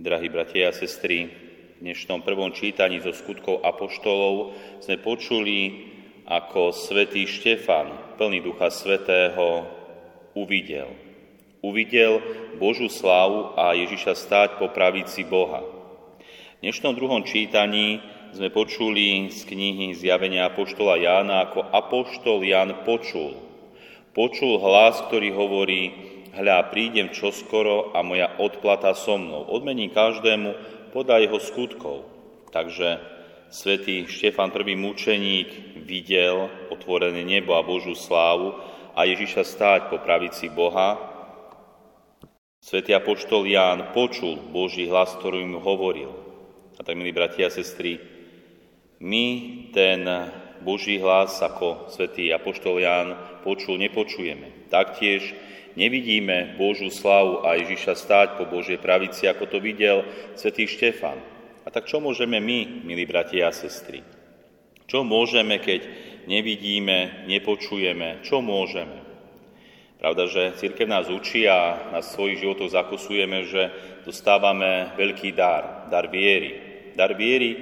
Drahí bratia a sestry, v dnešnom prvom čítaní zo skutkov apoštolov sme počuli, ako svätý Štefan, plný Ducha Svetého, uvidel. Uvidel Božú slávu a Ježiša stáť po pravici Boha. V dnešnom druhom čítaní sme počuli z knihy Zjavenia Apoštola Jána, ako Apoštol Ján počul. Počul hlas, ktorý hovorí, hľa, prídem čoskoro a moja odplata so mnou. Odmení každému podľa jeho skutkov. Takže svätý Štefan, prvý mučeník, videl otvorené nebo a Božú slávu a Ježiša stáť po pravici Boha. Svetý apoštol Ján počul Boží hlas, ktorý mu hovoril. A tak, milí bratia a sestry, my ten Boží hlas, ako svätý apoštol Ján počul, nepočujeme. Taktiež nevidíme Božú slavu a Ježiša stáť po Božej pravici, ako to videl svätý Štefan. A tak čo môžeme my, milí bratia a sestry? Čo môžeme, keď nevidíme, nepočujeme? Čo môžeme? Pravda, že církev nás učí a na svojich životoch zakusujeme, že dostávame veľký dar, dar viery. Dar viery,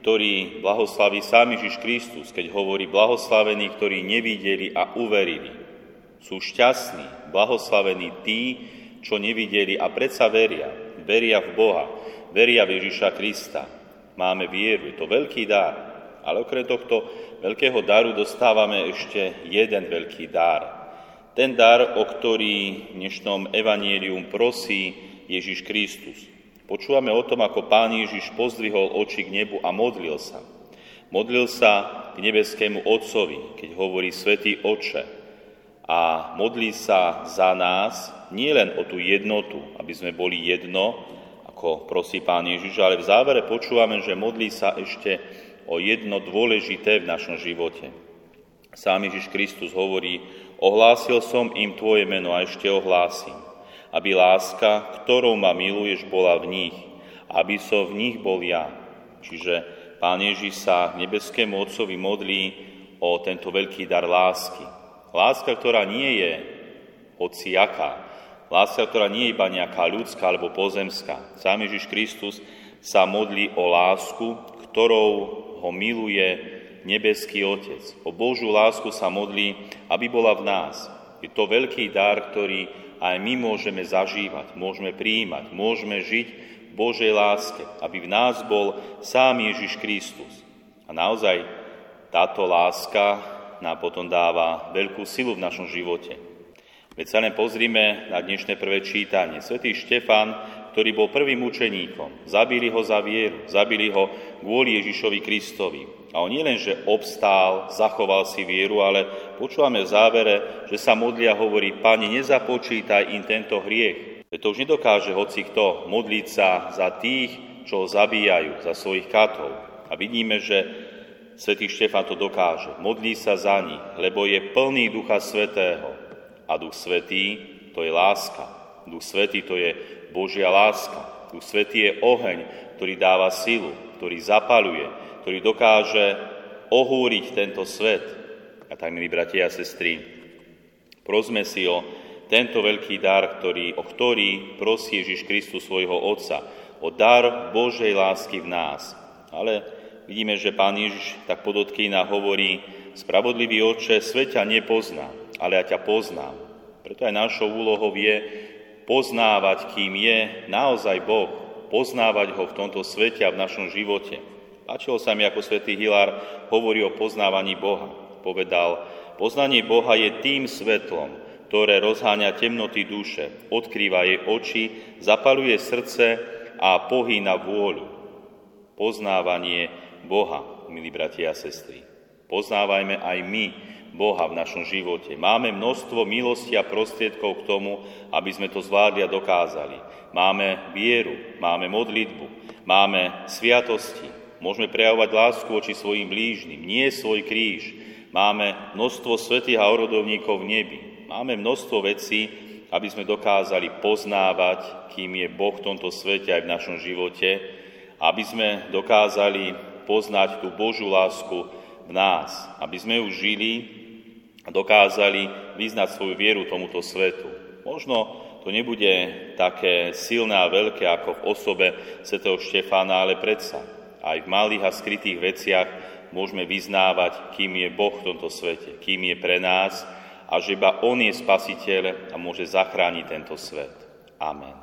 ktorý blahoslaví sám Ježiš Kristus, keď hovorí blahoslavení, ktorí nevideli a uverili. Sú šťastní, blahoslavení tí, čo nevideli a predsa veria. Veria v Boha, veria v Ježiša Krista. Máme vieru, je to veľký dar. Ale okrem tohto veľkého daru dostávame ešte jeden veľký dar. Ten dar, o ktorý v dnešnom evanielium prosí Ježiš Kristus. Počúvame o tom, ako Pán Ježiš pozdvihol oči k nebu a modlil sa. Modlil sa k nebeskému Otcovi, keď hovorí Svetý Oče, a modlí sa za nás nielen o tú jednotu, aby sme boli jedno, ako prosí Pán Ježiš, ale v závere počúvame, že modlí sa ešte o jedno dôležité v našom živote. Sám Ježiš Kristus hovorí, ohlásil som im Tvoje meno a ešte ohlásim, aby láska, ktorou ma miluješ, bola v nich, aby som v nich bol ja. Čiže Pán Ježiš sa nebeskému Otcovi modlí o tento veľký dar lásky, Láska, ktorá nie je hociaká. Láska, ktorá nie je iba nejaká ľudská alebo pozemská. Sám Ježiš Kristus sa modlí o lásku, ktorou ho miluje nebeský Otec. O Božú lásku sa modlí, aby bola v nás. Je to veľký dar, ktorý aj my môžeme zažívať, môžeme prijímať, môžeme žiť v Božej láske, aby v nás bol sám Ježiš Kristus. A naozaj táto láska nám potom dáva veľkú silu v našom živote. Veď sa len pozrime na dnešné prvé čítanie. Svetý Štefan, ktorý bol prvým učeníkom, zabili ho za vieru, zabili ho kvôli Ježišovi Kristovi. A on nielen, že obstál, zachoval si vieru, ale počúvame v závere, že sa modlia hovorí, Pani, nezapočítaj im tento hriech. Veď to už nedokáže hoci kto modliť sa za tých, čo ho zabíjajú, za svojich katov. A vidíme, že Svetý Štefan to dokáže. Modlí sa za nich, lebo je plný Ducha Svetého. A Duch Svetý to je láska. Duch Svetý to je Božia láska. Duch Svetý je oheň, ktorý dáva silu, ktorý zapaluje, ktorý dokáže ohúriť tento svet. A tak, milí bratia a sestry, prosme si o tento veľký dar, ktorý, o ktorý prosí Ježiš Kristus svojho Otca, o dar Božej lásky v nás. Ale vidíme, že pán Ježiš tak podotkýna hovorí, spravodlivý oče, svet ťa nepozná, ale ja ťa poznám. Preto aj našou úlohou je poznávať, kým je naozaj Boh, poznávať ho v tomto svete a v našom živote. Páčilo sa mi, ako svätý Hilár hovorí o poznávaní Boha. Povedal, poznanie Boha je tým svetlom, ktoré rozháňa temnoty duše, odkrýva jej oči, zapaluje srdce a pohýna vôľu. Poznávanie Boha, milí bratia a sestry. Poznávajme aj my Boha v našom živote. Máme množstvo milosti a prostriedkov k tomu, aby sme to zvládli a dokázali. Máme vieru, máme modlitbu, máme sviatosti, môžeme prejavovať lásku voči svojim blížnym, nie svoj kríž. Máme množstvo svetých a orodovníkov v nebi. Máme množstvo vecí, aby sme dokázali poznávať, kým je Boh v tomto svete aj v našom živote, aby sme dokázali poznať tú Božú lásku v nás, aby sme ju žili a dokázali vyznať svoju vieru tomuto svetu. Možno to nebude také silné a veľké ako v osobe svätého Štefána, ale predsa aj v malých a skrytých veciach môžeme vyznávať, kým je Boh v tomto svete, kým je pre nás a že iba On je spasiteľ a môže zachrániť tento svet. Amen.